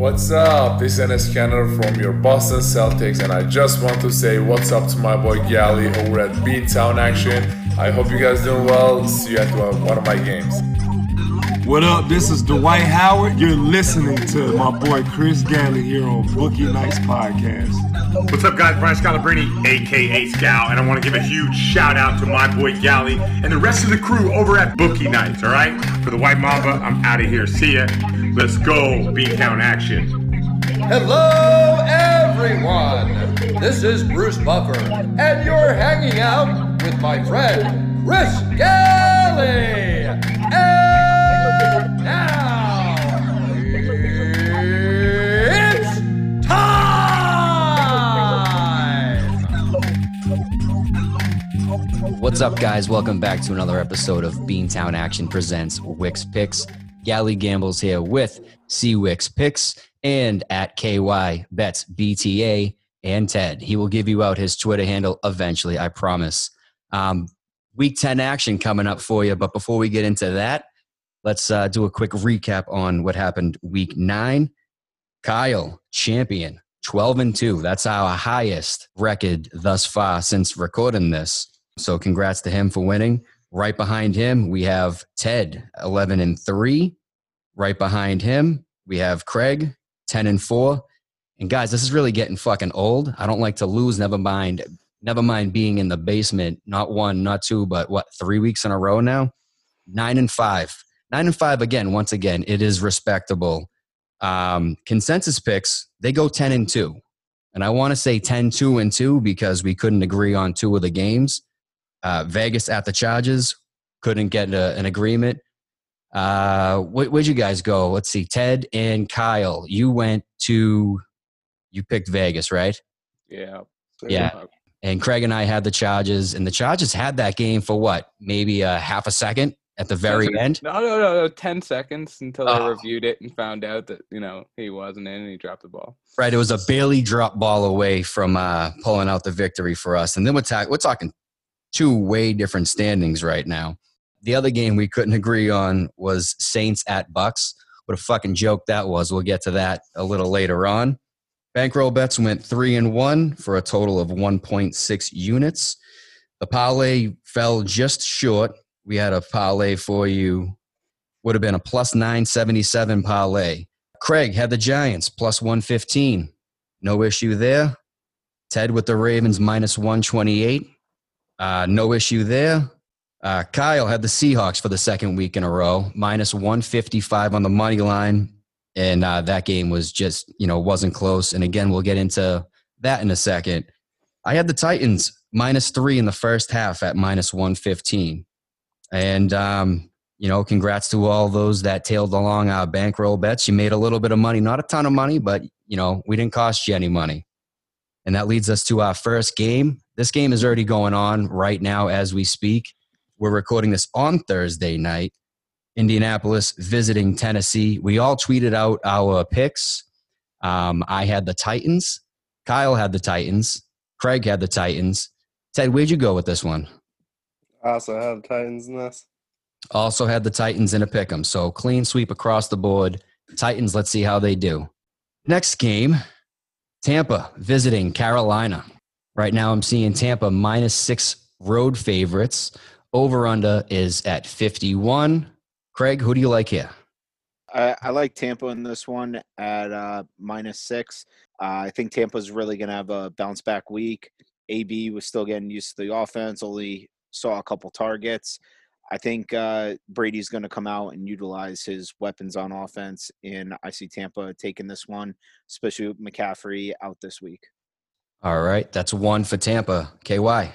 What's up? This is Enes Kanter from your Boston Celtics, and I just want to say what's up to my boy Gally over at Beantown Action. I hope you guys doing well. See you at one of my games. What up? This is Dwight Howard. You're listening to my boy Chris Gally here on Bookie Nights Podcast. What's up, guys? Brian Scalabrine, aka Scal, and I want to give a huge shout out to my boy Gally and the rest of the crew over at Bookie Nights. All right, for the White Mamba, I'm out of here. See ya. Let's go, Beantown action. Hello, everyone. This is Bruce Buffer, and you're hanging out with my friend Chris Gally. And now it's time. What's up, guys? Welcome back to another episode of Beantown Action Presents Wicks Picks. Gally Gambles here with C Wicks Picks and at KY Bets BTA and Ted. He will give you out his Twitter handle eventually, I promise. Um, week 10 action coming up for you. But before we get into that, let's uh, do a quick recap on what happened week nine. Kyle, champion, 12 and 2. That's our highest record thus far since recording this. So congrats to him for winning. Right behind him, we have Ted, 11 and 3. Right behind him, we have Craig, 10 and 4. And guys, this is really getting fucking old. I don't like to lose, never mind. Never mind being in the basement, not one, not two, but what, three weeks in a row now? Nine and five. Nine and five again, once again, it is respectable. Um, consensus picks, they go 10 and 2. And I want to say 10 2 and 2 because we couldn't agree on two of the games. Uh, Vegas at the Chargers couldn't get a, an agreement. Uh, where, would you guys go? Let's see. Ted and Kyle, you went to, you picked Vegas, right? Yeah. Yeah. And Craig and I had the Chargers, and the Chargers had that game for what? Maybe a half a second at the very end? No, no, no, no. 10 seconds until oh. they reviewed it and found out that, you know, he wasn't in and he dropped the ball. Right. It was a barely drop ball away from uh, pulling out the victory for us. And then we're, ta- we're talking two way different standings right now. The other game we couldn't agree on was Saints at Bucks. What a fucking joke that was. We'll get to that a little later on. Bankroll bets went three and one for a total of 1.6 units. The parlay fell just short. We had a parlay for you, would have been a plus 977 parlay. Craig had the Giants plus 115. No issue there. Ted with the Ravens minus 128. Uh, no issue there. Uh, Kyle had the Seahawks for the second week in a row, minus 155 on the money line. And uh, that game was just, you know, wasn't close. And again, we'll get into that in a second. I had the Titans minus three in the first half at minus 115. And, um, you know, congrats to all those that tailed along our bankroll bets. You made a little bit of money, not a ton of money, but, you know, we didn't cost you any money. And that leads us to our first game. This game is already going on right now as we speak. We're recording this on Thursday night. Indianapolis visiting Tennessee. We all tweeted out our picks. Um, I had the Titans. Kyle had the Titans. Craig had the Titans. Ted, where'd you go with this one? I also had the Titans in this. Also had the Titans in a pick 'em. So clean sweep across the board. Titans, let's see how they do. Next game, Tampa visiting Carolina. Right now, I'm seeing Tampa minus six road favorites. Over under is at 51. Craig, who do you like here? I, I like Tampa in this one at uh, minus six. Uh, I think Tampa's really going to have a bounce back week. AB was still getting used to the offense, only saw a couple targets. I think uh, Brady's going to come out and utilize his weapons on offense, and I see Tampa taking this one, especially with McCaffrey out this week. All right, that's one for Tampa. KY.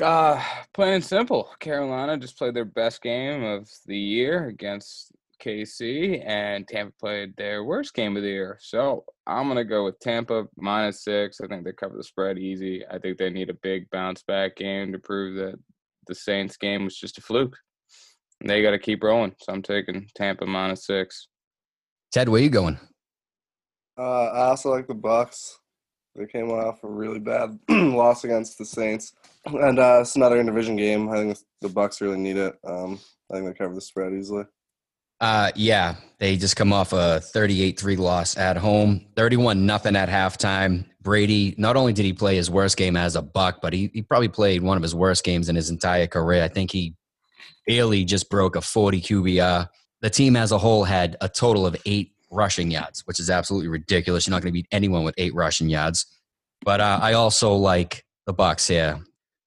Uh, plain and simple. Carolina just played their best game of the year against KC, and Tampa played their worst game of the year. So I'm gonna go with Tampa minus six. I think they cover the spread easy. I think they need a big bounce back game to prove that the Saints game was just a fluke. And they got to keep rolling. So I'm taking Tampa minus six. Ted, where you going? Uh, I also like the Bucks. They came off a really bad loss against the Saints, and uh, it's another division game. I think the Bucks really need it. Um, I think they cover the spread easily. Uh, yeah, they just come off a 38-3 loss at home, 31 nothing at halftime. Brady, not only did he play his worst game as a buck, but he, he probably played one of his worst games in his entire career. I think he barely just broke a 40 QBR. The team as a whole had a total of eight rushing yards, which is absolutely ridiculous. You're not going to beat anyone with eight rushing yards. But uh, I also like the Bucks here.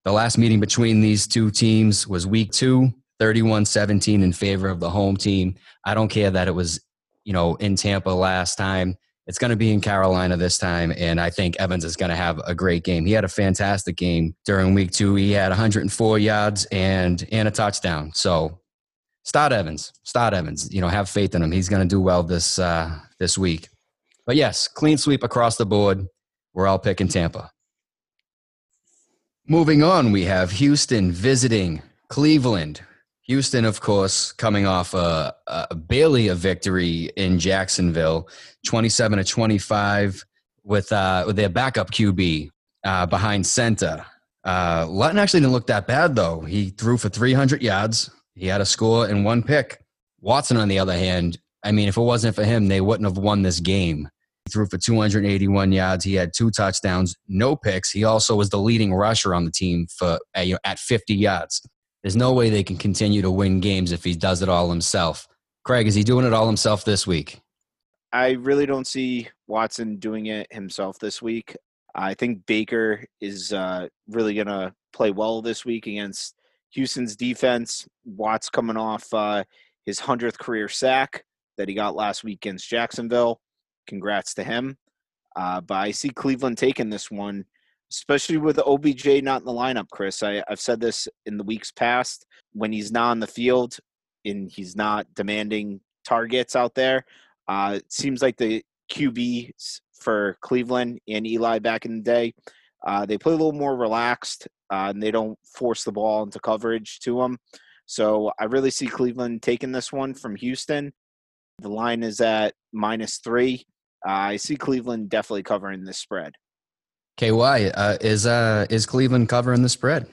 The last meeting between these two teams was week two. 31 17 in favor of the home team. I don't care that it was, you know, in Tampa last time. It's going to be in Carolina this time. And I think Evans is going to have a great game. He had a fantastic game during week two. He had 104 yards and, and a touchdown. So start Evans, start Evans, you know, have faith in him. He's going to do well this, uh, this week. But yes, clean sweep across the board. We're all picking Tampa. Moving on, we have Houston visiting Cleveland. Houston, of course, coming off a, a barely a victory in Jacksonville, twenty-seven to twenty-five, with uh, with their backup QB uh, behind center. Uh, Luton actually didn't look that bad though. He threw for three hundred yards. He had a score and one pick. Watson, on the other hand, I mean, if it wasn't for him, they wouldn't have won this game. He threw for 281 yards. He had two touchdowns, no picks. He also was the leading rusher on the team for uh, you know, at 50 yards. There's no way they can continue to win games if he does it all himself. Craig, is he doing it all himself this week? I really don't see Watson doing it himself this week. I think Baker is uh, really going to play well this week against Houston's defense. Watt's coming off uh, his 100th career sack that he got last week against Jacksonville. Congrats to him. Uh, but I see Cleveland taking this one especially with OBJ not in the lineup, Chris. I, I've said this in the weeks past. When he's not on the field and he's not demanding targets out there, uh, it seems like the QBs for Cleveland and Eli back in the day, uh, they play a little more relaxed uh, and they don't force the ball into coverage to them. So I really see Cleveland taking this one from Houston. The line is at minus three. Uh, I see Cleveland definitely covering this spread. KY, uh, is uh, is Cleveland covering the spread?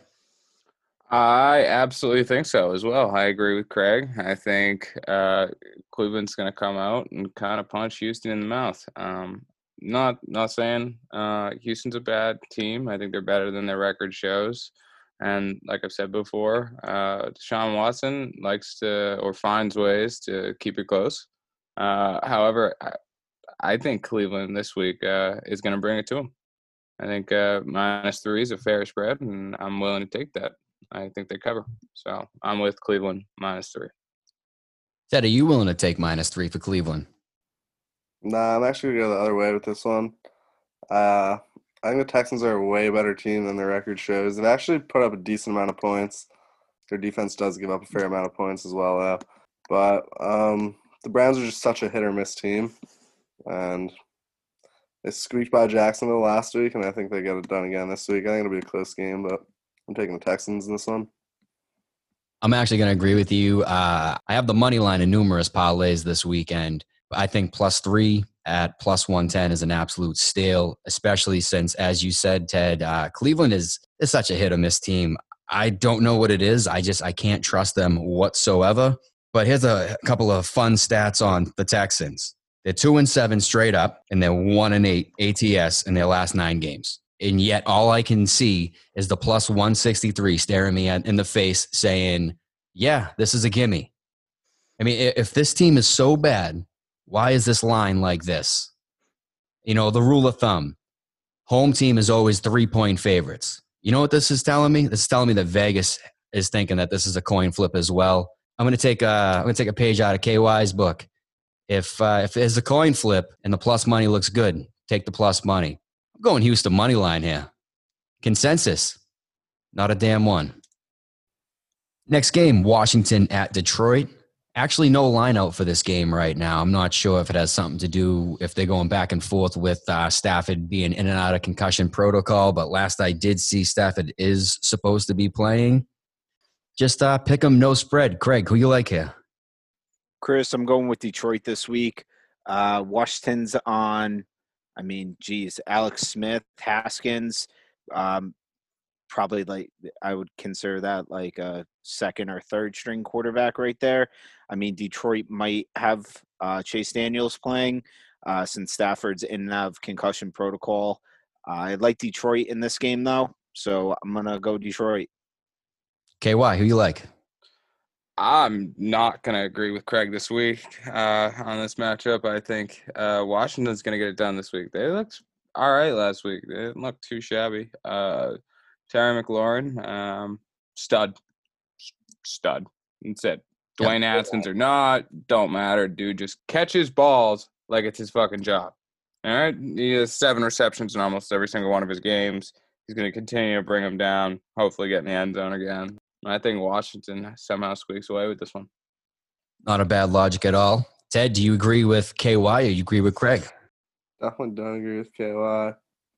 I absolutely think so as well. I agree with Craig. I think uh, Cleveland's going to come out and kind of punch Houston in the mouth. Um, not not saying uh, Houston's a bad team. I think they're better than their record shows. And like I've said before, uh, Deshaun Watson likes to or finds ways to keep it close. Uh, however, I, I, think Cleveland this week uh, is going to bring it to them. I think uh, minus three is a fair spread, and I'm willing to take that. I think they cover. So I'm with Cleveland minus three. Ted, are you willing to take minus three for Cleveland? Nah, I'm actually to go the other way with this one. Uh, I think the Texans are a way better team than their record shows. They've actually put up a decent amount of points. Their defense does give up a fair amount of points as well, though. But um, the Browns are just such a hit or miss team. And they squeaked by Jacksonville last week, and I think they get it done again this week. I think it'll be a close game, but I'm taking the Texans in this one. I'm actually going to agree with you. Uh, I have the money line in numerous parlays this weekend. I think plus three at plus 110 is an absolute steal, especially since, as you said, Ted, uh, Cleveland is, is such a hit or miss team. I don't know what it is. I just, I can't trust them whatsoever. But here's a couple of fun stats on the Texans. They're two and seven straight up, and they're one and eight ATS in their last nine games. And yet, all I can see is the plus 163 staring me in the face saying, Yeah, this is a gimme. I mean, if this team is so bad, why is this line like this? You know, the rule of thumb home team is always three point favorites. You know what this is telling me? This is telling me that Vegas is thinking that this is a coin flip as well. I'm going to take a, I'm going to take a page out of KY's book if uh, if there's a coin flip and the plus money looks good, take the plus money. I'm going Houston money line here. Consensus, not a damn one. Next game, Washington at Detroit. Actually, no line out for this game right now. I'm not sure if it has something to do if they're going back and forth with uh, Stafford being in and out of concussion protocol. But last I did see, Stafford is supposed to be playing. Just uh, pick them no spread. Craig, who you like here? Chris, I'm going with Detroit this week. Uh, Washington's on, I mean, geez, Alex Smith, Haskins. Um, probably like I would consider that like a second or third string quarterback right there. I mean, Detroit might have uh, Chase Daniels playing uh, since Stafford's in and out of concussion protocol. Uh, I like Detroit in this game though, so I'm gonna go Detroit. KY, who you like? I'm not going to agree with Craig this week uh, on this matchup. I think uh, Washington's going to get it done this week. They looked all right last week. They didn't look too shabby. Uh, Terry McLaurin, um, stud, stud. That's it. Dwayne yep. Haskins or not, don't matter, dude. Just catches balls like it's his fucking job. All right, he has seven receptions in almost every single one of his games. He's going to continue to bring them down. Hopefully, get in the end zone again. I think Washington somehow squeaks away with this one. Not a bad logic at all. Ted, do you agree with KY or you agree with Craig? Definitely don't agree with KY.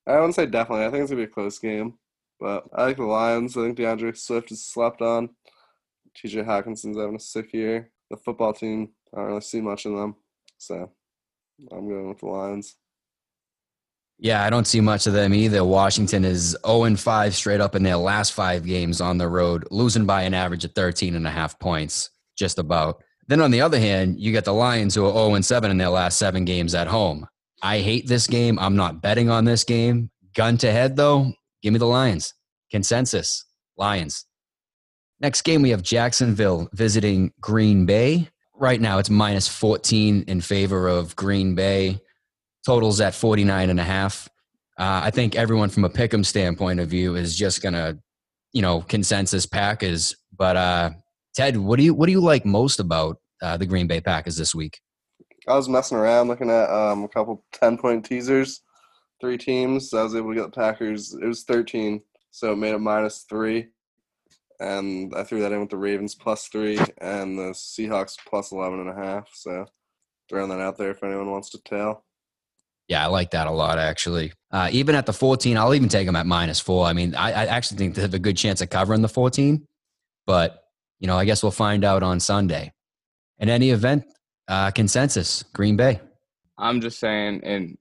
I wouldn't say definitely. I think it's gonna be a close game, but I like the Lions. I think D'Andre Swift is slept on. T.J. Hockenson's having a sick year. The football team, I don't really see much in them, so I'm going with the Lions. Yeah, I don't see much of them either. Washington is 0 5 straight up in their last five games on the road, losing by an average of 13 and a half points, just about. Then on the other hand, you get the Lions who are 0 7 in their last seven games at home. I hate this game. I'm not betting on this game. Gun to head, though, give me the Lions. Consensus Lions. Next game, we have Jacksonville visiting Green Bay. Right now, it's minus 14 in favor of Green Bay totals at 49 and a half. Uh, I think everyone from a pick'em standpoint of view is just gonna, you know, consensus Packers. But uh, Ted, what do you what do you like most about uh, the Green Bay Packers this week? I was messing around looking at um, a couple ten point teasers, three teams. So I was able to get the Packers. It was thirteen, so it made it minus three, and I threw that in with the Ravens plus three and the Seahawks plus eleven and a half. So throwing that out there if anyone wants to tell. Yeah, I like that a lot, actually. Uh, even at the 14, I'll even take them at minus four. I mean, I, I, actually think they have a good chance of covering the 14, but, you know, I guess we'll find out on Sunday. In any event, uh, consensus Green Bay. I'm just saying, and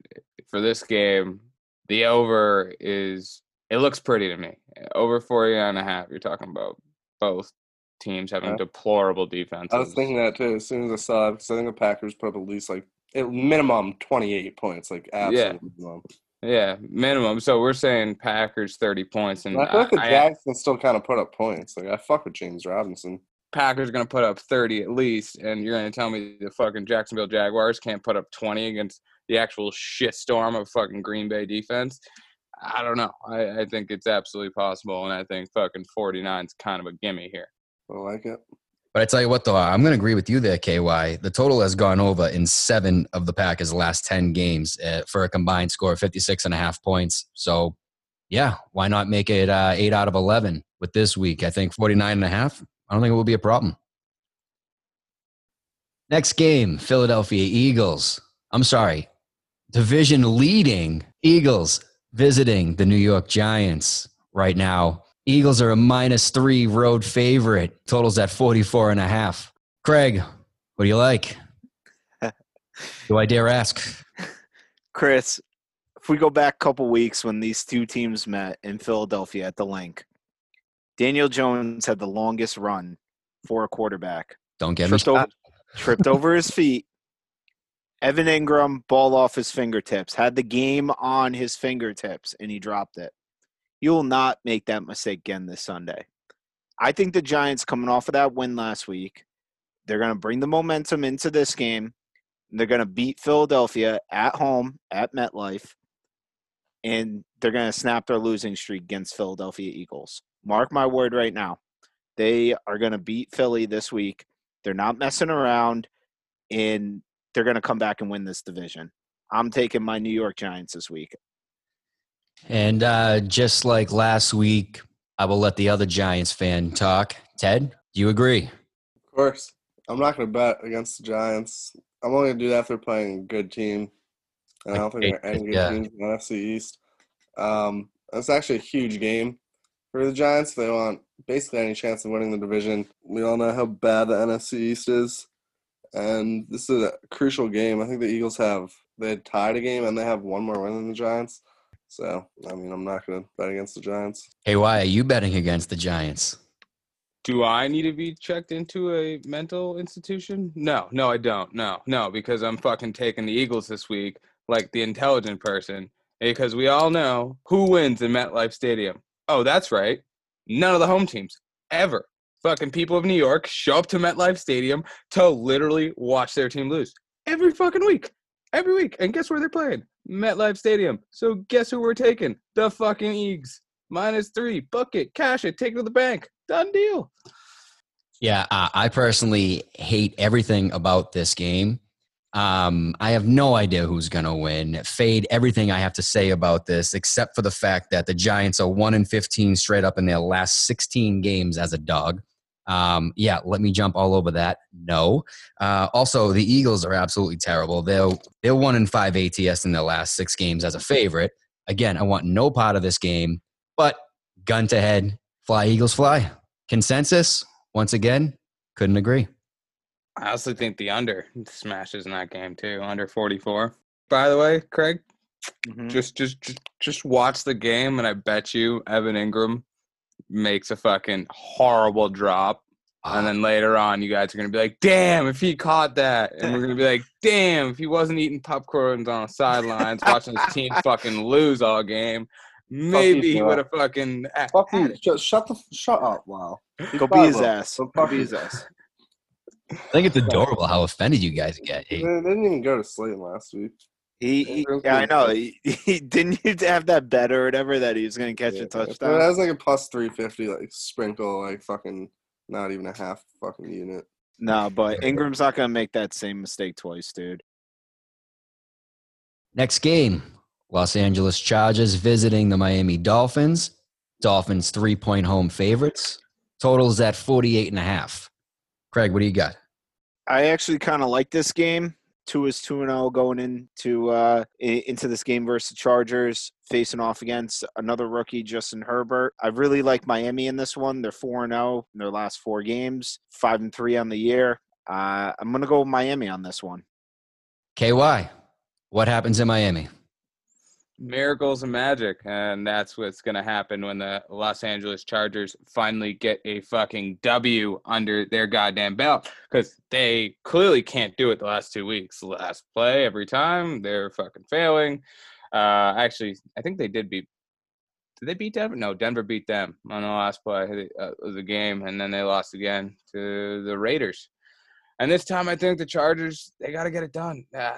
for this game, the over is, it looks pretty to me. Over 40 and a half, you're talking about both teams having yeah. deplorable defense. I was thinking that too as soon as I saw it because I think the Packers put up at least like at minimum 28 points, like absolute yeah. minimum. Yeah, minimum. So we're saying Packers 30 points, and I feel like the Jacksons still kind of put up points. Like I fuck with James Robinson. Packers going to put up 30 at least, and you're going to tell me the fucking Jacksonville Jaguars can't put up 20 against the actual shitstorm of fucking Green Bay defense? I don't know. I, I think it's absolutely possible, and I think fucking 49 is kind of a gimme here. I like it. But I tell you what, though, I'm going to agree with you there, KY. The total has gone over in seven of the Packers' last 10 games uh, for a combined score of 56 and a half points. So, yeah, why not make it uh, eight out of 11 with this week? I think 49 and a half. I don't think it will be a problem. Next game, Philadelphia Eagles. I'm sorry, division leading Eagles visiting the New York Giants right now. Eagles are a minus three road favorite. Totals at 44 and a half. Craig, what do you like? do I dare ask? Chris, if we go back a couple weeks when these two teams met in Philadelphia at the Linc, Daniel Jones had the longest run for a quarterback. Don't get tripped me over, tripped over his feet. Evan Engram, ball off his fingertips, had the game on his fingertips, and he dropped it. You will not make that mistake again this Sunday. I think the Giants, coming off of that win last week, they're going to bring the momentum into this game. They're going to beat Philadelphia at home at MetLife, and they're going to snap their losing streak against Philadelphia Eagles. Mark my word right now. They are going to beat Philly this week. They're not messing around, and they're going to come back and win this division. I'm taking my New York Giants this week. And uh, just like last week, I will let the other Giants fan talk. Ted, do you agree? Of course. I'm not going to bet against the Giants. I'm only going to do that if they're playing a good team. And I don't think there are any good yeah. teams in the NFC East. Um, it's actually a huge game for the Giants. They want basically any chance of winning the division. We all know how bad the NFC East is. And this is a crucial game. I think the Eagles have they had tied a game and they have one more win than the Giants. So I mean, I'm not gonna bet against the Giants. Hey, why are you betting against the Giants? Do I need to be checked into a mental institution? No, no, I don't. No, no, because I'm fucking taking the Eagles this week like the intelligent person. Because we all know who wins in MetLife Stadium. Oh, that's right. None of the home teams ever. Fucking people of New York show up to MetLife Stadium to literally watch their team lose every fucking week. Every week. And guess where they're playing? MetLife Stadium. So guess who we're taking? The fucking Eags. Minus three. Book it. Cash it. Take it to the bank. Done deal. Yeah, uh, I personally hate everything about this game. Um, I have no idea who's going to win. Fade everything I have to say about this, except for the fact that the Giants are one in fifteen straight up in their last sixteen games as a dog. Um, yeah, let me jump all over that. No. Uh, also, the Eagles are absolutely terrible. They're they're one in five ATS in their last six games as a favorite. Again, I want no part of this game. But gun to head, fly Eagles fly. Consensus once again, couldn't agree. I also think the under smashes in that game too. Under 44. By the way, Craig, Mhm. just, just just just watch the game and I bet you Evan Engram makes a fucking horrible drop. And then later on, you guys are gonna be like, "Damn, if he caught that," and we're gonna be like, "Damn, if he wasn't eating popcorns on the sidelines, watching his team fucking lose all game, maybe he would have fucking." Fuck you! Shut, shut the shut up! Wow. Go be his ass. Go Go be his ass. I think it's adorable how offended you guys get. They Hey, they didn't even go to Slayton last week. He, he- yeah, I know. He, he didn't you have that bet or whatever that he was going to catch Yeah, a touchdown. That was like a plus three fifty, like sprinkle, like fucking not even a half fucking unit. No, but Engram's not going to make that same mistake twice, dude. Next game Los Angeles Chargers visiting the Miami Dolphins. Dolphins three point home favorites. Totals at 48 and a half. Craig, what do you got? I actually kind of like this game. Tua is two and zero going into uh, into this game versus the Chargers, facing off against another rookie, Justin Herbert. I really like Miami in this one. They're four and zero in their last four games, five and three on the year. Uh, I'm gonna go Miami on this one. KY, what happens in Miami? Miracles and magic and that's what's going to happen when the los angeles chargers finally get a fucking w under their goddamn belt because they clearly can't do it the last two weeks. Last play every time they're fucking failing. Uh actually i think they did beat did they beat denver? No denver beat them on the last play uh, of the game and then they lost again to the raiders. And this time i think the chargers they got to get it done. Uh,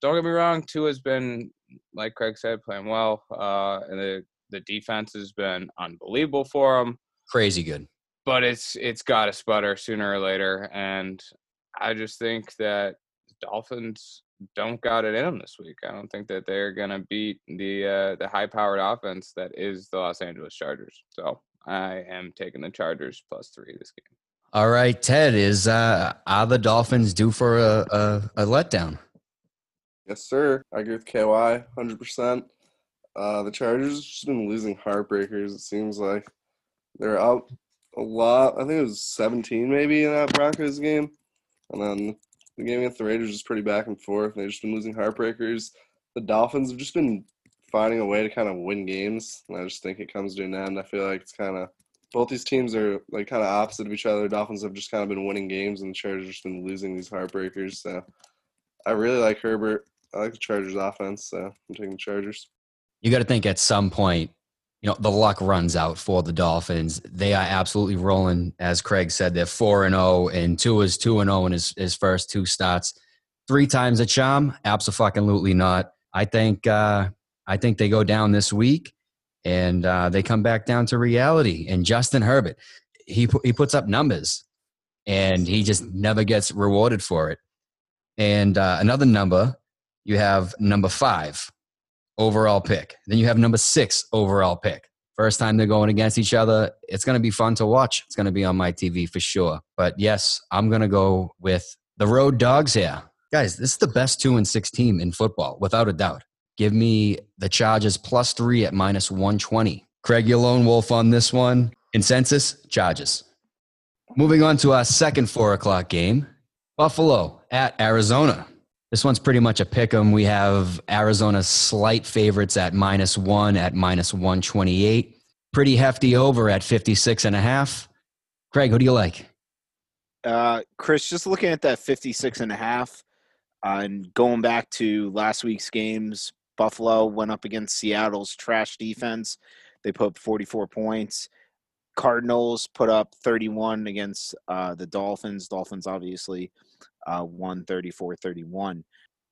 don't get me wrong Tua has been like Craig said, playing well. Uh, and the the defense has been unbelievable for them. Crazy good. But it's it's got to sputter sooner or later, and I just think that the Dolphins don't got it in them this week. I don't think that they're gonna beat the uh, the high powered offense that is the Los Angeles Chargers. So I am taking the Chargers plus three this game. All right, Ted, is uh, are the Dolphins due for a, a, a letdown? Yes, sir. I agree with KY, hundred percent. Uh, the Chargers have just been losing heartbreakers. It seems like they're up a lot. I think it was seventeen maybe in that Broncos game, and then the game against the Raiders is pretty back and forth. They've just been losing heartbreakers. The Dolphins have just been finding a way to kind of win games, and I just think it comes to an end. I feel like it's kind of both these teams are like kind of opposite of each other. The Dolphins have just kind of been winning games, and the Chargers have been losing these heartbreakers. So I really like Herbert. I like the Chargers offense, so I'm taking the Chargers. You got to think at some point, you know, the luck runs out for the Dolphins. They are absolutely rolling, as Craig said. They're four and zero, and Tua is two and zero in his his first two starts. Three times a charm? Absolutely not. I think uh, I think they go down this week, and uh, they come back down to reality. And Justin Herbert, he he puts up numbers, and he just never gets rewarded for it. And uh, another number, you have number five overall pick. Then you have number six overall pick. First time they're going against each other. It's going to be fun to watch. It's going to be on my TV for sure. But yes, I'm going to go with the road dogs here. Guys, this is the best two and six team in football, without a doubt. Give me the Chargers plus three at minus 120. Craig, your lone wolf on this one. Consensus, Chargers. Moving on to our second four o'clock game Buffalo at Arizona. This one's pretty much a pick 'em. We have Arizona slight favorites at minus one at minus 128. Pretty hefty over at 56 and a half. Craig, who do you like? Uh, Chris, just looking at that 56 and a half uh, and going back to last week's games, Buffalo went up against Seattle's trash defense. They put up 44 points. Cardinals put up 31 against uh, the Dolphins. Dolphins obviously uh, won 34 31.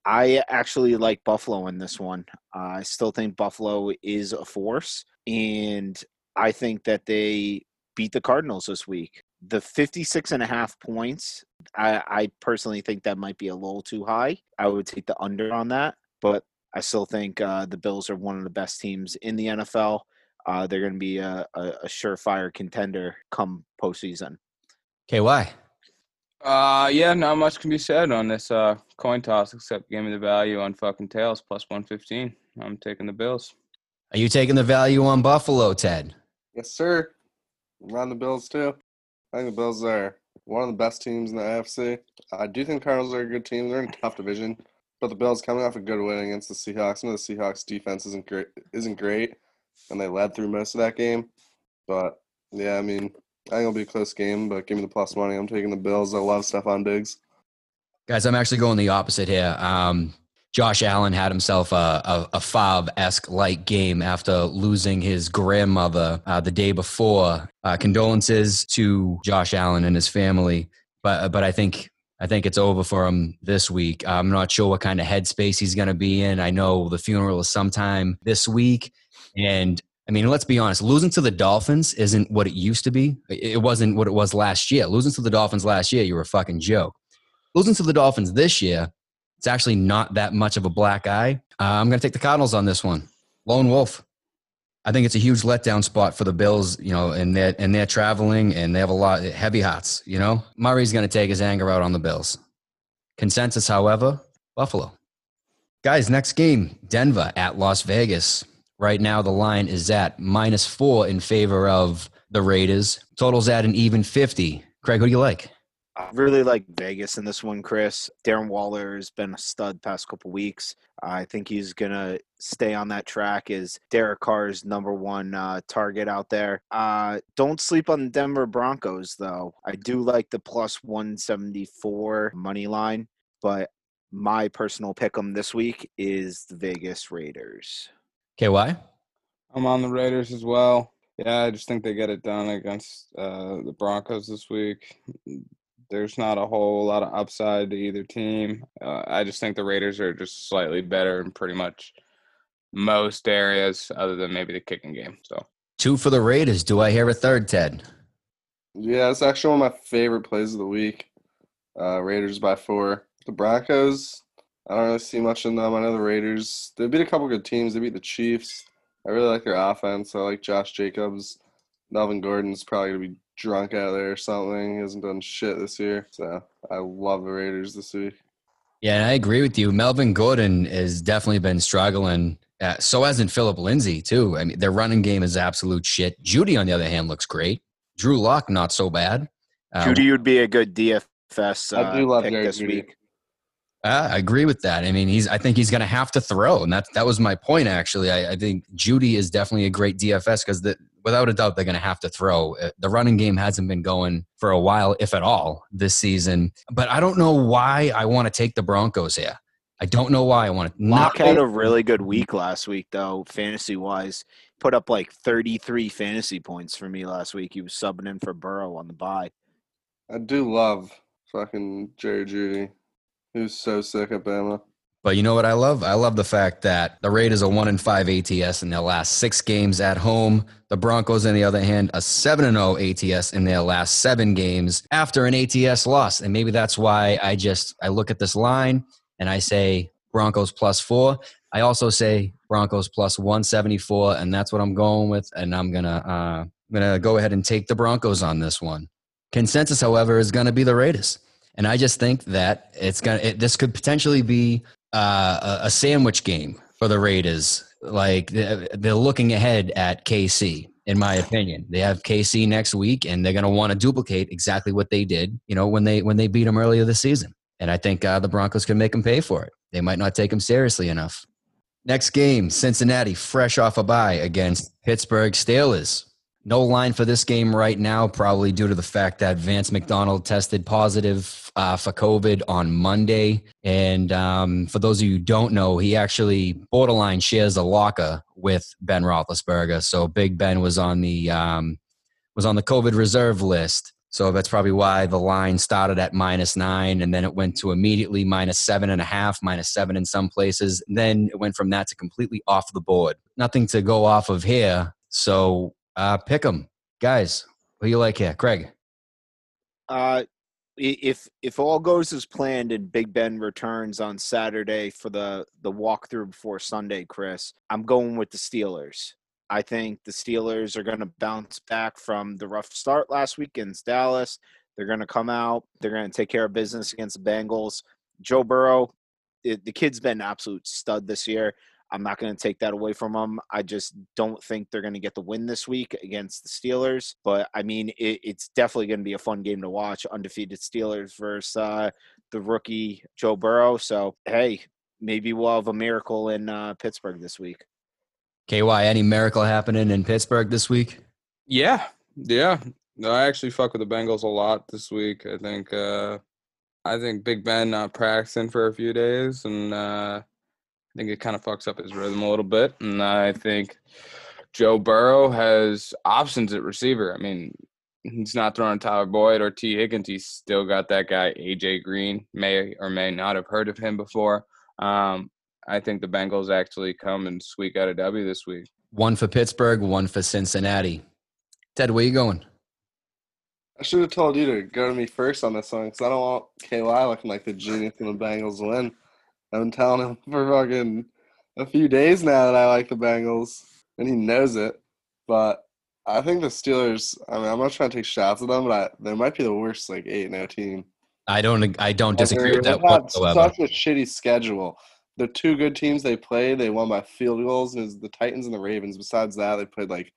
I actually like Buffalo in this one. Uh, I still think Buffalo is a force, and I think that they beat the Cardinals this week. The 56 and a half points, I, I personally think that might be a little too high. I would take the under on that, but I still think uh, the Bills are one of the best teams in the NFL. Uh, they're going to be a, a, a surefire contender come postseason. KY. Uh, yeah, not much can be said on this uh coin toss except give me the value on fucking tails plus one fifteen. I'm taking the Bills. Are you taking the value on Buffalo, Ted? Yes, sir. I'm on the Bills too. I think the Bills are one of the best teams in the AFC. I do think Cardinals are a good team. They're in a tough division, but the Bills coming off a good win against the Seahawks. Some of the Seahawks defense isn't great, isn't great, and they led through most of that game. But yeah, I mean, I think it'll be a close game. But give me the plus money. I'm taking the Bills. I love Stefon Diggs. Guys, I'm actually going the opposite here. Um, Josh Allen had himself a, a, a Favre esque like game after losing his grandmother uh, the day before. Uh, condolences to Josh Allen and his family, but but I think I think it's over for him this week. I'm not sure what kind of headspace he's going to be in. I know the funeral is sometime this week, and I mean, let's be honest, losing to the Dolphins isn't what it used to be. It wasn't what it was last year. Losing to the Dolphins last year, you were a fucking joke. Losing to the Dolphins this year, it's actually not that much of a black eye. Uh, I'm going to take the Cardinals on this one. Lone Wolf. I think it's a huge letdown spot for the Bills, you know, and they're, and they're traveling and they have a lot heavy hearts, you know. Murray's going to take his anger out on the Bills. Consensus, however, Buffalo. Guys, next game, Denver at Las Vegas. Right now, the line is at minus four in favor of the Raiders. Total's at an even 50. Craig, who do you like? I really like Vegas in this one, Chris. Darren Waller has been a stud past couple weeks. I think he's gonna stay on that track as Derek Carr's number one uh, target out there. Uh, don't sleep on the Denver Broncos, though. I do like the plus 174 money line, but my personal pick 'em this week is the Vegas Raiders. KY? I'm on the Raiders as well. Yeah, I just think they get it done against uh, the Broncos this week. There's not a whole lot of upside to either team. Uh, I just think the Raiders are just slightly better in pretty much most areas, other than maybe the kicking game. So Two for the Raiders. Do I hear a third, Ted? Yeah, it's actually one of my favorite plays of the week. Uh, Raiders by four. The Broncos, I don't really see much in them. I know the Raiders, they beat a couple good teams. They beat the Chiefs. I really like their offense. I like Josh Jacobs. Melvin Gordon's probably going to be drunk out there or something. He hasn't done shit this year. So I love the Raiders this week. Yeah, and I agree with you. Melvin Gordon has definitely been struggling. Uh, so hasn't Philip Lindsay, too. I mean, their running game is absolute shit. Jeudy, on the other hand, looks great. Drew Lock, not so bad. Uh, Jeudy would be a good DFS uh, I do love pick Jerry this Jeudy. week. Uh, I agree with that. I mean, he's. I think he's going to have to throw, and that that was my point. Actually, I, I think Jeudy is definitely a great DFS because without a doubt they're going to have to throw. Uh, The running game hasn't been going for a while, if at all, this season. But I don't know why I want to take the Broncos here. I don't know why I want to. Lock had a really good week last week, though, fantasy wise. Put up like 33 fantasy points for me last week. He was subbing in for Burrow on the bye. I do love fucking Jerry Jeudy. Was so sick at Bama. But you know what I love? I love the fact that the Raiders are one and five ATS in their last six games at home. The Broncos, on the other hand, a seven and zero ATS in their last seven games after an ATS loss. And maybe that's why I just I look at this line and I say Broncos plus four. I also say Broncos plus one seventy four, and that's what I'm going with. And I'm gonna uh, I'm gonna go ahead and take the Broncos on this one. Consensus, however, is gonna be the Raiders. And I just think that it's gonna. It, this could potentially be uh, a, sandwich game for the Raiders. Like they're looking ahead at KC, in my opinion. They have KC next week, and they're gonna want to duplicate exactly what they did. You know, when they when they beat them earlier this season. And I think uh, the Broncos can make them pay for it. They might not take them seriously enough. Next game, Cincinnati, fresh off a bye against Pittsburgh Steelers. No line for this game right now, probably due to the fact that Vance McDonald tested positive uh, for COVID on Monday. And um, for those of you who don't know, he actually borderline shares a locker with Ben Roethlisberger. So Big Ben was on the um, was on the COVID reserve list. So that's probably why the line started at minus nine and then it went to immediately minus seven and a half, minus seven in some places. Then it went from that to completely off the board. Nothing to go off of here. So uh, pick them, guys. What do you like here, Craig? Uh, if if all goes as planned and Big Ben returns on Saturday for the the walkthrough before Sunday, Chris, I'm going with the Steelers. I think the Steelers are going to bounce back from the rough start last week against Dallas. They're going to come out. They're going to take care of business against the Bengals. Joe Burrow, it, the kid's been an absolute stud this year. I'm not going to take that away from them. I just don't think they're going to get the win this week against the Steelers. But I mean, it, it's definitely going to be a fun game to watch. Undefeated Steelers versus uh, the rookie Joe Burrow. So hey, maybe we'll have a miracle in uh, Pittsburgh this week. KY, any miracle happening in Pittsburgh this week? Yeah, yeah. No, I actually fuck with the Bengals a lot this week. I think uh I think Big Ben not practicing for a few days and uh I think it kind of fucks up his rhythm a little bit. And I think Joe Burrow has options at receiver. I mean, he's not throwing Tyler Boyd or Tee Higgins. He's still got that guy AJ Green. May or may not have heard of him before. Um, I think the Bengals actually come and squeak out a W this week. One for Pittsburgh, one for Cincinnati. Ted, where you going? I should have told you to go to me first on this one because I don't want KY looking like the genius in the Bengals win. I've been telling him for fucking a few days now that I like the Bengals, and he knows it. But I think the Steelers. I mean, I'm not trying to take shots at them, but I, they might be the worst like eight no team. I don't. I don't disagree with that whatsoever. Such a shitty schedule. The two good teams they played, they won by field goals, and it's the Titans and the Ravens. Besides that, they played like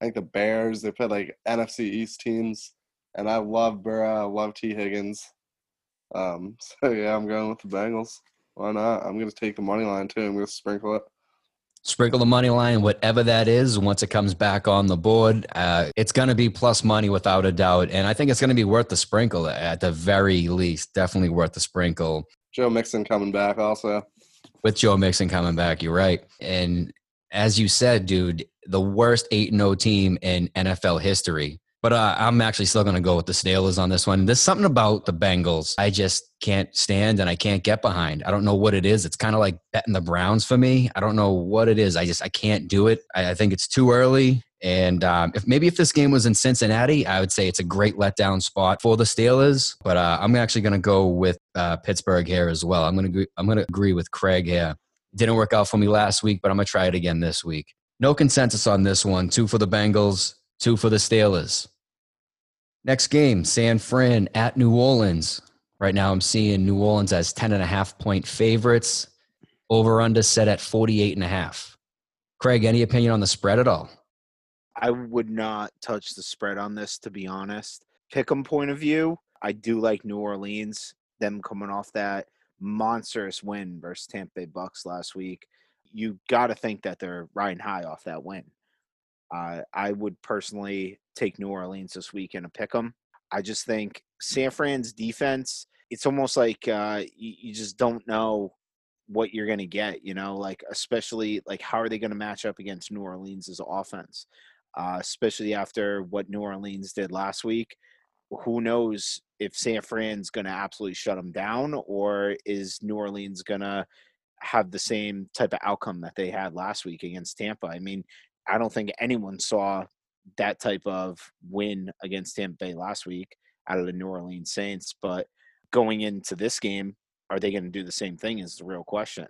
I think the Bears. They played like NFC East teams, and I love Burrow. I love Tee Higgins. Um, so yeah, I'm going with the Bengals. Why not? I'm gonna take the money line too. I'm gonna sprinkle it. Sprinkle the money line, whatever that is, once it comes back on the board, uh, it's going to be plus money without a doubt. And I think it's going to be worth the sprinkle at the very least. Definitely worth the sprinkle. Joe Mixon coming back also. with Joe Mixon coming back. You're right. And as you said, dude, the worst 8 0 team in NFL history. But uh, I'm actually still going to go with the Steelers on this one. There's something about the Bengals I just can't stand and I can't get behind. I don't know what it is. It's kind of like betting the Browns for me. I don't know what it is. I just I can't do it. I, I think it's too early. And um, if maybe if this game was in Cincinnati, I would say it's a great letdown spot for the Steelers. But uh, I'm actually going to go with uh, Pittsburgh here as well. I'm going to I'm going to agree with Craig here. Didn't work out for me last week, but I'm going to try it again this week. No consensus on this one. Two for the Bengals, two for the Steelers. Next game, San Fran at New Orleans. Right now, I'm seeing New Orleans as 10 and a half point favorites. Over under set at 48 and a half. Craig, any opinion on the spread at all? I would not touch the spread on this, to be honest. Pick'em point of view, I do like New Orleans. Them coming off that monstrous win versus Tampa Bay Bucks last week. You got to think that they're riding high off that win. Uh, I would personally take New Orleans this week and a them. I just think San Fran's defense. It's almost like uh, you, you just don't know what you're going to get. You know, like especially like how are they going to match up against New Orleans' offense? uh, especially after what New Orleans did last week. Who knows if San Fran's going to absolutely shut them down, or is New Orleans going to have the same type of outcome that they had last week against Tampa? I mean, I don't think anyone saw that type of win against Tampa Bay last week out of the New Orleans Saints, but going into this game, are they going to do the same thing? Is the real question.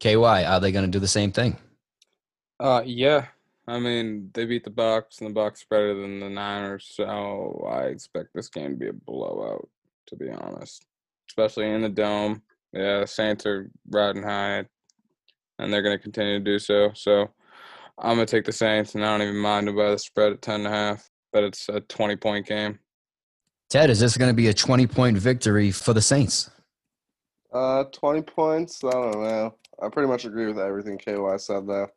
KY, are they going to do the same thing? Uh, yeah. I mean, they beat the Bucks, and the Bucks better than the Niners, so I expect this game to be a blowout. To be honest, especially in the dome. Yeah, the Saints are riding high, and they're going to continue to do so. So I'm going to take the Saints, and I don't even mind about the spread at ten and a half. But it's a 20 point game. Ted, is this going to be a 20 point victory for the Saints? Uh, 20 points. I don't know. I pretty much agree with everything KY said though.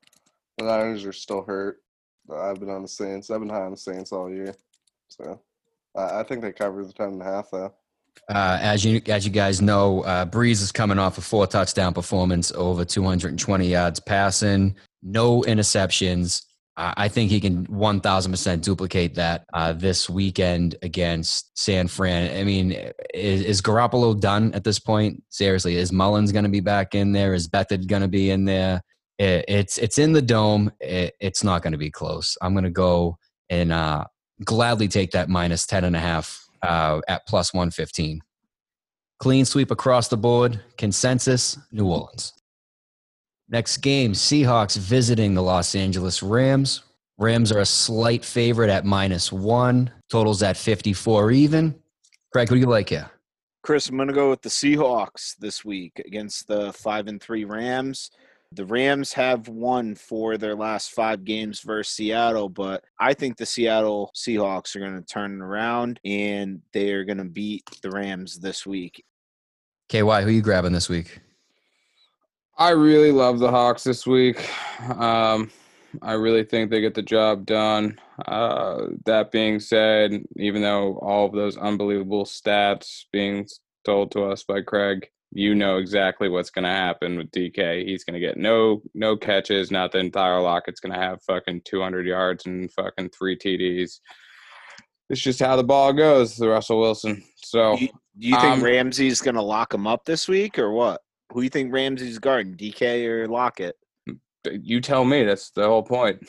The Niners are still hurt. I've been on the Saints. I've been high on the Saints all year, so I I think they cover the ten and a half though. Uh, as you as you guys know, uh, Brees is coming off a four touchdown performance, over 220 yards passing, no interceptions. I think he can 1,000% duplicate that uh, this weekend against San Fran. I mean, is, is Garoppolo done at this point? Seriously, is Mullens going to be back in there? Is Beathard going to be in there? It, it's it's in the dome. It, it's not going to be close. I'm going to go and uh, gladly take that minus 10 and a half uh, at plus 115. Clean sweep across the board. Consensus New Orleans. Next game Seahawks visiting the Los Angeles Rams. Rams are a slight favorite at minus one. Totals at 54 even. Craig, who do you like here? Chris, I'm going to go with the Seahawks this week against the five and three Rams. The Rams have won for their last five games versus Seattle, but I think the Seattle Seahawks are going to turn it around and they are going to beat the Rams this week. KY, who are you grabbing this week? I really love the Hawks this week. Um, I really think they get the job done. Uh, that being said, even though all of those unbelievable stats being told to us by Craig, you know exactly what's going to happen with DK. He's going to get no no catches. Not the entire Lockett's going to have fucking 200 yards and fucking three TDs. It's just how the ball goes, the Russell Wilson. So, Do you, do you think um, Ramsey's going to lock him up this week or what? Who do you think Ramsey's guarding, DK or Lockett? you tell me. That's the whole point.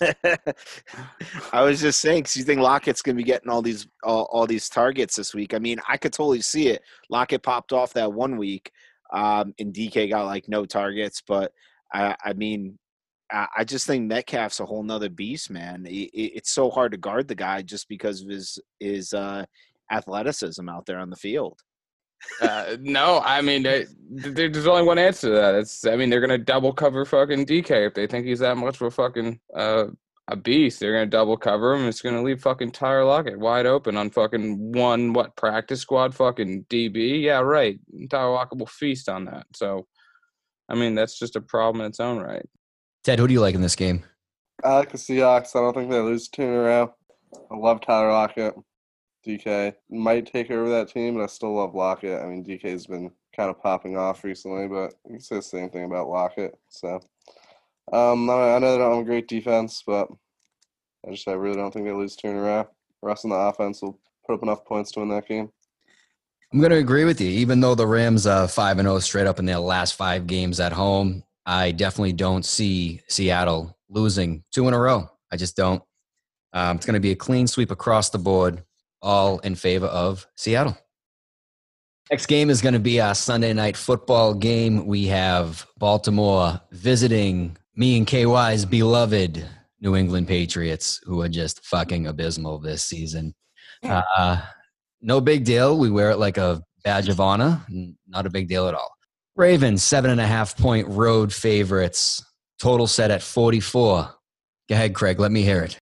I was just saying, because you think Lockett's going to be getting all these all, all these targets this week. I mean, I could totally see it. Lockett popped off that one week, um, and DK got like no targets. But I, I mean, I, I just think Metcalf's a whole nother beast, man. It, it- it's so hard to guard the guy just because of his his uh, athleticism out there on the field. Uh, no, I mean, they, there's only one answer to that. It's, I mean, they're gonna double cover fucking DK if they think he's that much of a fucking uh, a beast. They're gonna double cover him. It's gonna leave fucking Tyler Lockett wide open on fucking one what practice squad fucking DB. Yeah, right. Tyler Lockett will feast on that. So, I mean, that's just a problem in its own right. Ted, who do you like in this game? I like the Seahawks. I don't think they lose two in a row. I love Tyler Lockett. DK might take over that team, but I still love Lockett. I mean, DK's been kind of popping off recently, but you can say the same thing about Lockett. So, um, I know they don't have a great defense, but I just I really don't think they lose two in a row. Russ on the offense will put up enough points to win that game. I'm going to agree with you. Even though the Rams are 5 and 0 straight up in their last five games at home, I definitely don't see Seattle losing two in a row. I just don't. Um, it's going to be a clean sweep across the board, all in favor of Seattle. Next game is going to be our Sunday night football game. We have Baltimore visiting me and KY's beloved New England Patriots, who are just fucking abysmal this season. Uh, no big deal. We wear it like a badge of honor. Not a big deal at all. Ravens, seven and a half point road favorites. Total set at 44. Go ahead, Craig. Let me hear it.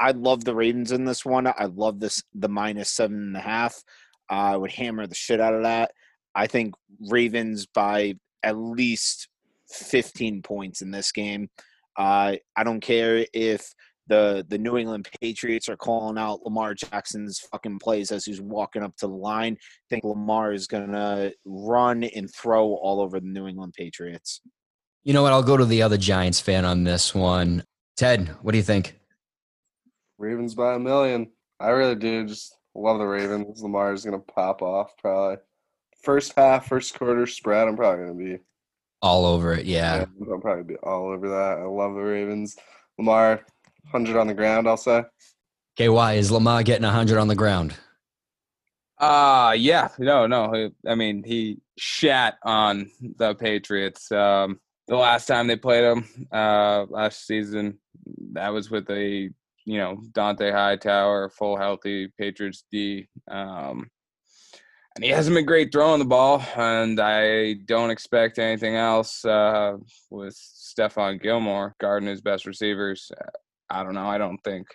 I love the Ravens in this one. I love this the minus seven and a half. I would hammer the shit out of that. I think Ravens by at least fifteen points in this game. Uh, I don't care if the the New England Patriots are calling out Lamar Jackson's fucking plays as he's walking up to the line. I think Lamar is gonna run and throw all over the New England Patriots. You know what? I'll go to the other Giants fan on this one. Ted, what do you think? Ravens by a million. I really do. Just love the Ravens. Lamar is gonna pop off probably. First half, first quarter spread. I'm probably gonna be. All over it. Yeah. Yeah, I'll probably be all over that. I love the Ravens. Lamar, hundred on the ground. I'll say. KY, is Lamar getting 100 on the ground? Uh yeah, no, no. I mean, he shat on the Patriots. Um, the last time they played them uh, last season, that was with a you know Dont'a Hightower, full healthy Patriots D. Um, and he hasn't been great throwing the ball, and I don't expect anything else uh, with Stephon Gilmore guarding his best receivers. I don't know. I don't think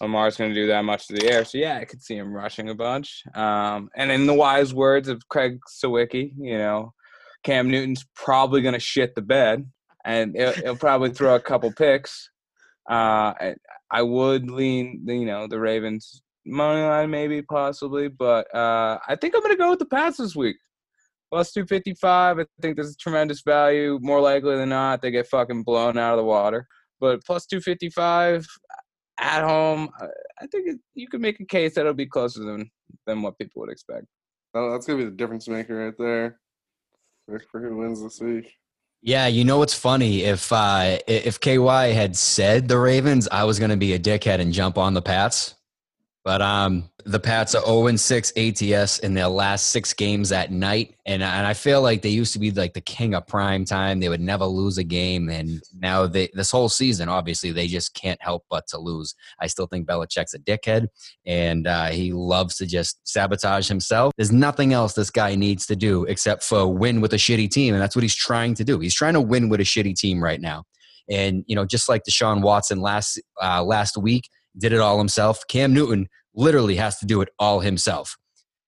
Lamar's going to do that much to the air. So yeah, I could see him rushing a bunch. Um, and in the wise words of Craig Sawicki, you know, Cam Newton's probably going to shit the bed, and he'll, he'll probably throw a couple picks. Uh, I would lean, you know, the Ravens money line maybe possibly, but uh, I think I'm going to go with the Pats this week. Plus 255. I think there's a tremendous value. More likely than not, they get fucking blown out of the water. But plus 255 at home, I think you could make a case that it'll be closer than than what people would expect. Oh, that's gonna be the difference maker right there. For who wins this week. Yeah, you know what's funny? If uh, if KY had said the Ravens, I was going to be a dickhead and jump on the Pats. But um, the Pats are 0 6 ATS in their last six games at night. And, and I feel like they used to be like the king of prime time. They would never lose a game. And now they, this whole season, obviously, they just can't help but to lose. I still think Belichick's a dickhead and uh, he loves to just sabotage himself. There's nothing else this guy needs to do except for win with a shitty team. And that's what he's trying to do. He's trying to win with a shitty team right now. And, you know, just like Deshaun Watson last, uh, last week, did it all himself. Cam Newton literally has to do it all himself.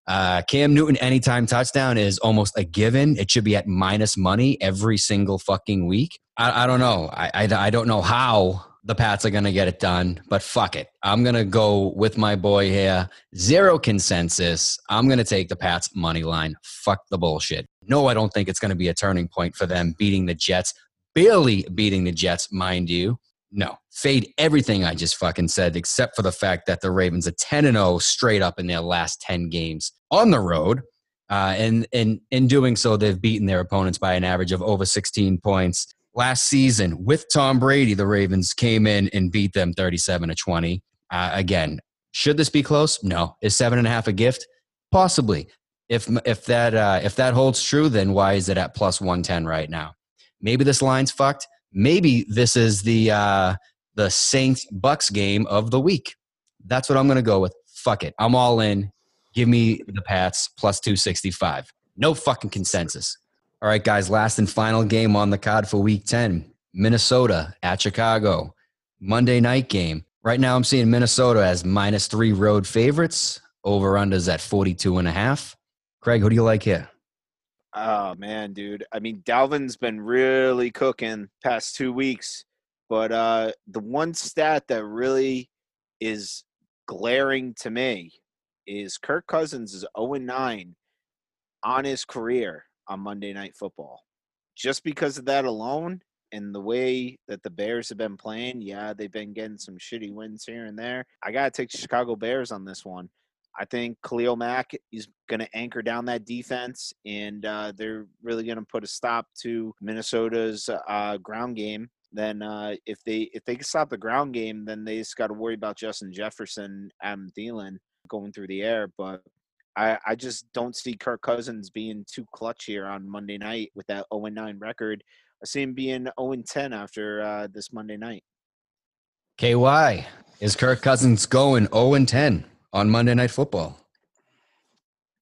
Uh, Cam Newton anytime touchdown is almost a given. It should be at minus money every single fucking week. I, I don't know. I, I, I don't know how the Pats are going to get it done, but fuck it. I'm going to go with my boy here. Zero consensus. I'm going to take the Pats money line. Fuck the bullshit. No, I don't think it's going to be a turning point for them beating the Jets, barely beating the Jets, mind you. No, fade everything I just fucking said, except for the fact that the Ravens are 10 and 0 straight up in their last 10 games on the road. Uh, and, and in doing so, they've beaten their opponents by an average of over 16 points. Last season, with Tom Brady, the Ravens came in and beat them 37 to 20. Uh, again, should this be close? No. Is seven and a half a gift? Possibly. If if that uh, if that holds true, then why is it at plus 110 right now? Maybe this line's fucked maybe this is the uh, the Saints Bucs game of the week. That's what I'm going to go with. Fuck it, I'm all in. Give me the Pats plus 265. No fucking consensus. All right, guys. Last and final game on the card for Week 10: Minnesota at Chicago. Monday night game. Right now, I'm seeing Minnesota as minus three road favorites. Over unders at 42 and a half. Craig, who do you like here? Oh man, dude. I mean, Dalvin's been really cooking past two weeks, but uh, the one stat that really is glaring to me is Kirk Cousins is 0 9 on his career on Monday Night Football. Just because of that alone, and the way that the Bears have been playing, yeah, they've been getting some shitty wins here and there. I gotta take the Chicago Bears on this one. I think Khalil Mack is going to anchor down that defense, and uh, they're really going to put a stop to Minnesota's uh, ground game. Then, uh, if they if they can stop the ground game, then they just got to worry about Justin Jefferson, Adam Thielen going through the air. But I, I just don't see Kirk Cousins being too clutch here on Monday night with that 0 9 record. I see him being 0 10 after uh, this Monday night. KY is Kirk Cousins going 0 10? on Monday Night Football?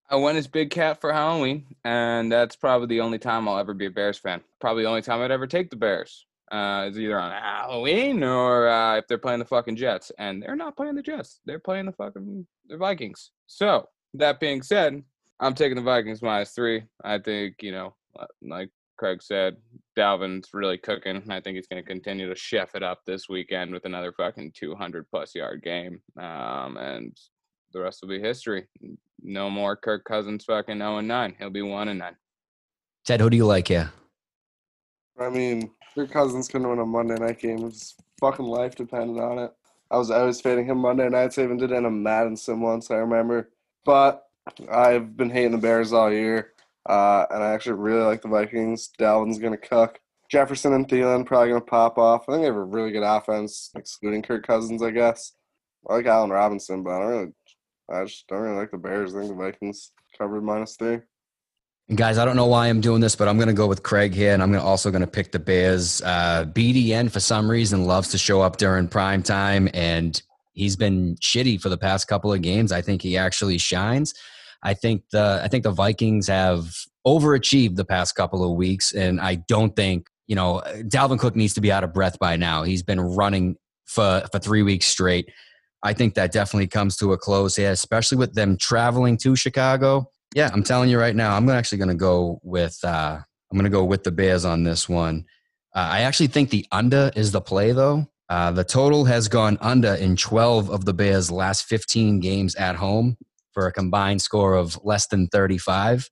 I went as Big Cat for Halloween, and that's probably the only time I'll ever be a Bears fan. Probably the only time I'd ever take the Bears. Uh, is either on Halloween or uh, if they're playing the fucking Jets, and they're not playing the Jets. They're playing the fucking the Vikings. So that being said, I'm taking the Vikings minus three. I think you know, like Craig said, Dalvin's really cooking. I think he's going to continue to chef it up this weekend with another fucking 200 plus yard game. Um, and the rest will be history. No more Kirk Cousins fucking 0 and 9. He'll be 1 and 9. Ted, who do you like Yeah. I mean, Kirk Cousins can win a Monday night game. His fucking life depended on it. I was always fading him Monday nights. I even did it in a Madden sim once, I remember. But I've been hating the Bears all year. Uh, and I actually really like the Vikings. Dalvin's going to cook. Jefferson and Thielen probably going to pop off. I think they have a really good offense, excluding Kirk Cousins, I guess. I like Allen Robinson, but I don't really I just don't really like the Bears. I think the Vikings covered minus three. Guys, I don't know why I'm doing this, but I'm going to go with Craig here, and I'm also going to pick the Bears. Uh, BDN, for some reason, loves to show up during prime time, and he's been shitty for the past couple of games. I think he actually shines. I think the I think the Vikings have overachieved the past couple of weeks, and I don't think you know Dalvin Cook needs to be out of breath by now. He's been running for for three weeks straight. I think that definitely comes to a close here, especially with them traveling to Chicago. Yeah, I'm telling you right now, I'm actually going to go with uh, I'm going to go with the Bears on this one. Uh, I actually think the under is the play, though. Uh, the total has gone under in 12 of the Bears' last 15 games at home for a combined score of less than 35.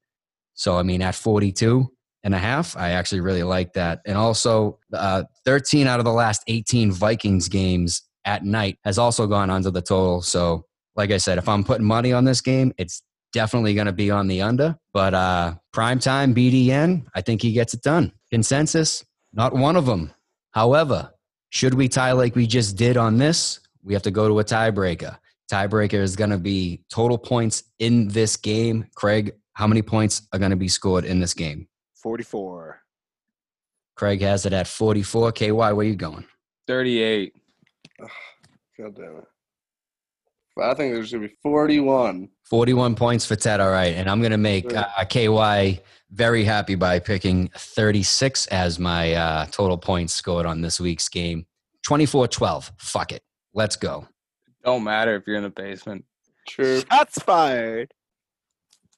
So, I mean, at 42 and a half, I actually really like that. And also, uh, 13 out of the last 18 Vikings games at night has also gone under the total. So, like I said, if I'm putting money on this game, it's definitely going to be on the under. But uh, prime time BDN, I think he gets it done. Consensus, not one of them. However, should we tie like we just did on this, we have to go to a tiebreaker. Tiebreaker is going to be total points in this game. Craig, how many points are going to be scored in this game? 44. Craig has it at 44. KY, where you going? 38. God damn it. I think there's going to be 41. 41 points for Ted. All right. And I'm going to make uh, KY very happy by picking 36 as my uh, total points scored on this week's game. 24 12. Fuck it. Let's go. Don't matter if you're in the basement. True. Shots fired.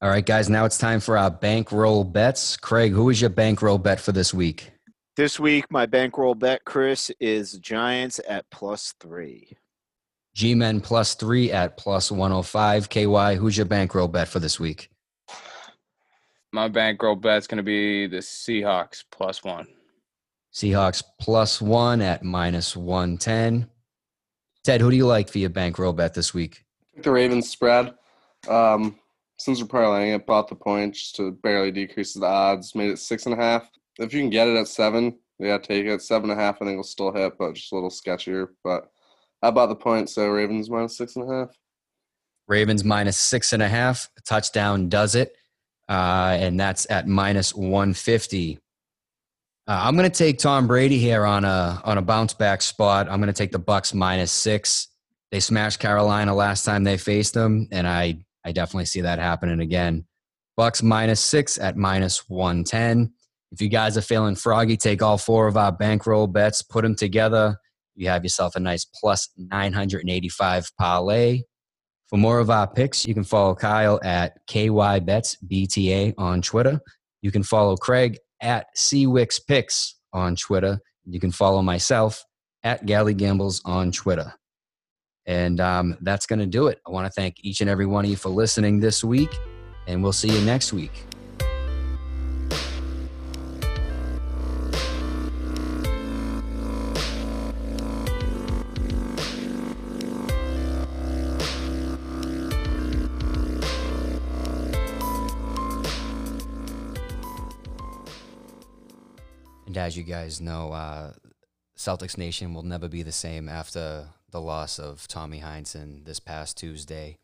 All right, guys. Now it's time for our bankroll bets. Craig, who is your bankroll bet for this week? This week, my bankroll bet, Chris, is Giants at plus three. G Men plus three at plus 105. KY, who's your bankroll bet for this week? My bankroll bet's going to be the Seahawks plus one. Seahawks plus one at minus 110. Ted, who do you like for your bankroll bet this week? The Ravens spread. Um, since we're parlaying it, bought the point just to barely decrease the odds. Made it six and a half. If you can get it at seven, yeah, take it. Seven and a half, I think will still hit, but just a little sketchier. But I bought the point, so Ravens minus six and a half. Ravens minus six and half. A touchdown does it. Uh, and that's at minus 150. Uh, I'm going to take Tom Brady here on a on a bounce back spot. I'm going to take the Bucs minus six. They smashed Carolina last time they faced them, and I I definitely see that happening again. Bucs minus six at minus 110. If you guys are feeling froggy, take all four of our bankroll bets, put them together. You have yourself a nice plus 985 parlay. For more of our picks, you can follow Kyle at KYBetsBTA on Twitter. You can follow Craig at CWicksPicks on Twitter. You can follow myself at Gally Gambles on Twitter. And um, that's going to do it. I want to thank each and every one of you for listening this week, and we'll see you next week. As you guys know, uh, Celtics Nation will never be the same after the loss of Tommy Heinsohn this past Tuesday.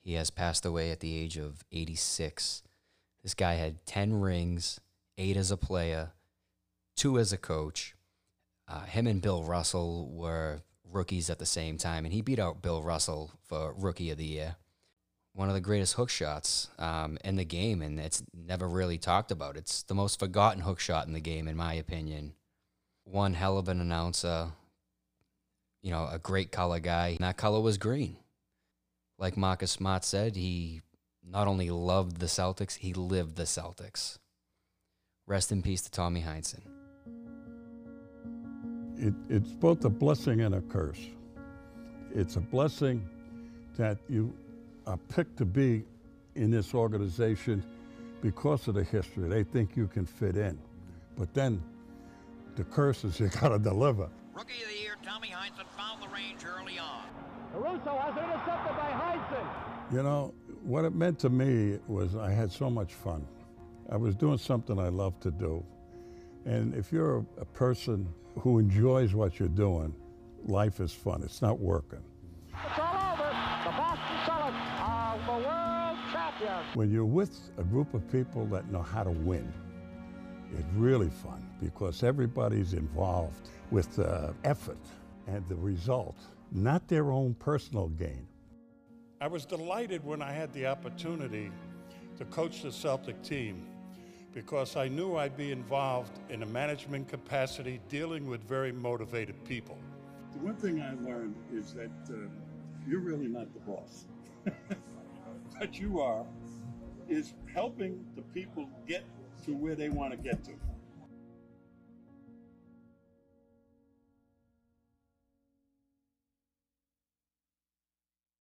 He has passed away at the age of 86. This guy had 10 rings, eight as a player, two as a coach. Uh, him and Bill Russell were rookies at the same time, and he beat out Bill Russell for Rookie of the Year. One of the greatest hook shots um, in the game, and it's never really talked about. It's the most forgotten hook shot in the game, in my opinion. One hell of an announcer, you know, a great color guy. And that color was green. Like Marcus Smart said, he not only loved the Celtics, he lived the Celtics. Rest in peace to Tommy Heinsohn. It, it's both a blessing and a curse. It's a blessing that you are picked to be in this organization because of the history. They think you can fit in. But then the curse is you got to deliver. Rookie of the year, Tommy Heinsohn found the range early on. Caruso has it intercepted by Heinsohn. You know, what it meant to me was I had so much fun. I was doing something I love to do. And if you're a, a person who enjoys what you're doing, life is fun. It's not working. When you're with a group of people that know how to win, it's really fun because everybody's involved with the effort and the result, not their own personal gain. I was delighted when I had the opportunity to coach the Celtic team because I knew I'd be involved in a management capacity dealing with very motivated people. The one thing I learned is that uh, you're really not the boss. but you are is helping the people get to where they want to get to.